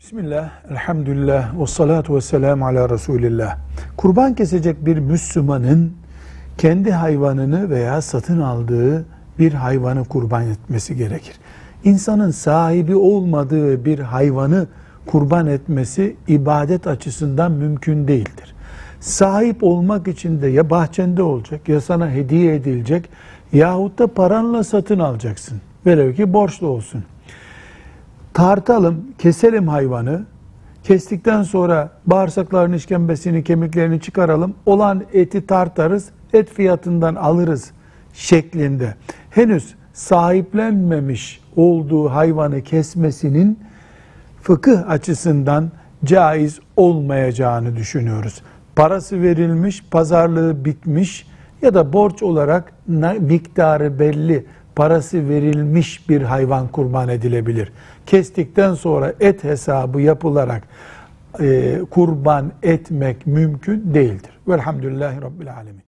Bismillah, elhamdülillah, ve salatu ve selamu ala Resulillah. Kurban kesecek bir Müslümanın kendi hayvanını veya satın aldığı bir hayvanı kurban etmesi gerekir. İnsanın sahibi olmadığı bir hayvanı kurban etmesi ibadet açısından mümkün değildir. Sahip olmak için de ya bahçende olacak ya sana hediye edilecek yahut da paranla satın alacaksın. Velev ki borçlu olsun tartalım, keselim hayvanı. Kestikten sonra bağırsaklarını, işkembesini, kemiklerini çıkaralım. Olan eti tartarız, et fiyatından alırız şeklinde. Henüz sahiplenmemiş olduğu hayvanı kesmesinin fıkıh açısından caiz olmayacağını düşünüyoruz. Parası verilmiş, pazarlığı bitmiş ya da borç olarak miktarı belli parası verilmiş bir hayvan kurban edilebilir. Kestikten sonra et hesabı yapılarak e, kurban etmek mümkün değildir. Velhamdülillahi Rabbil Alemin.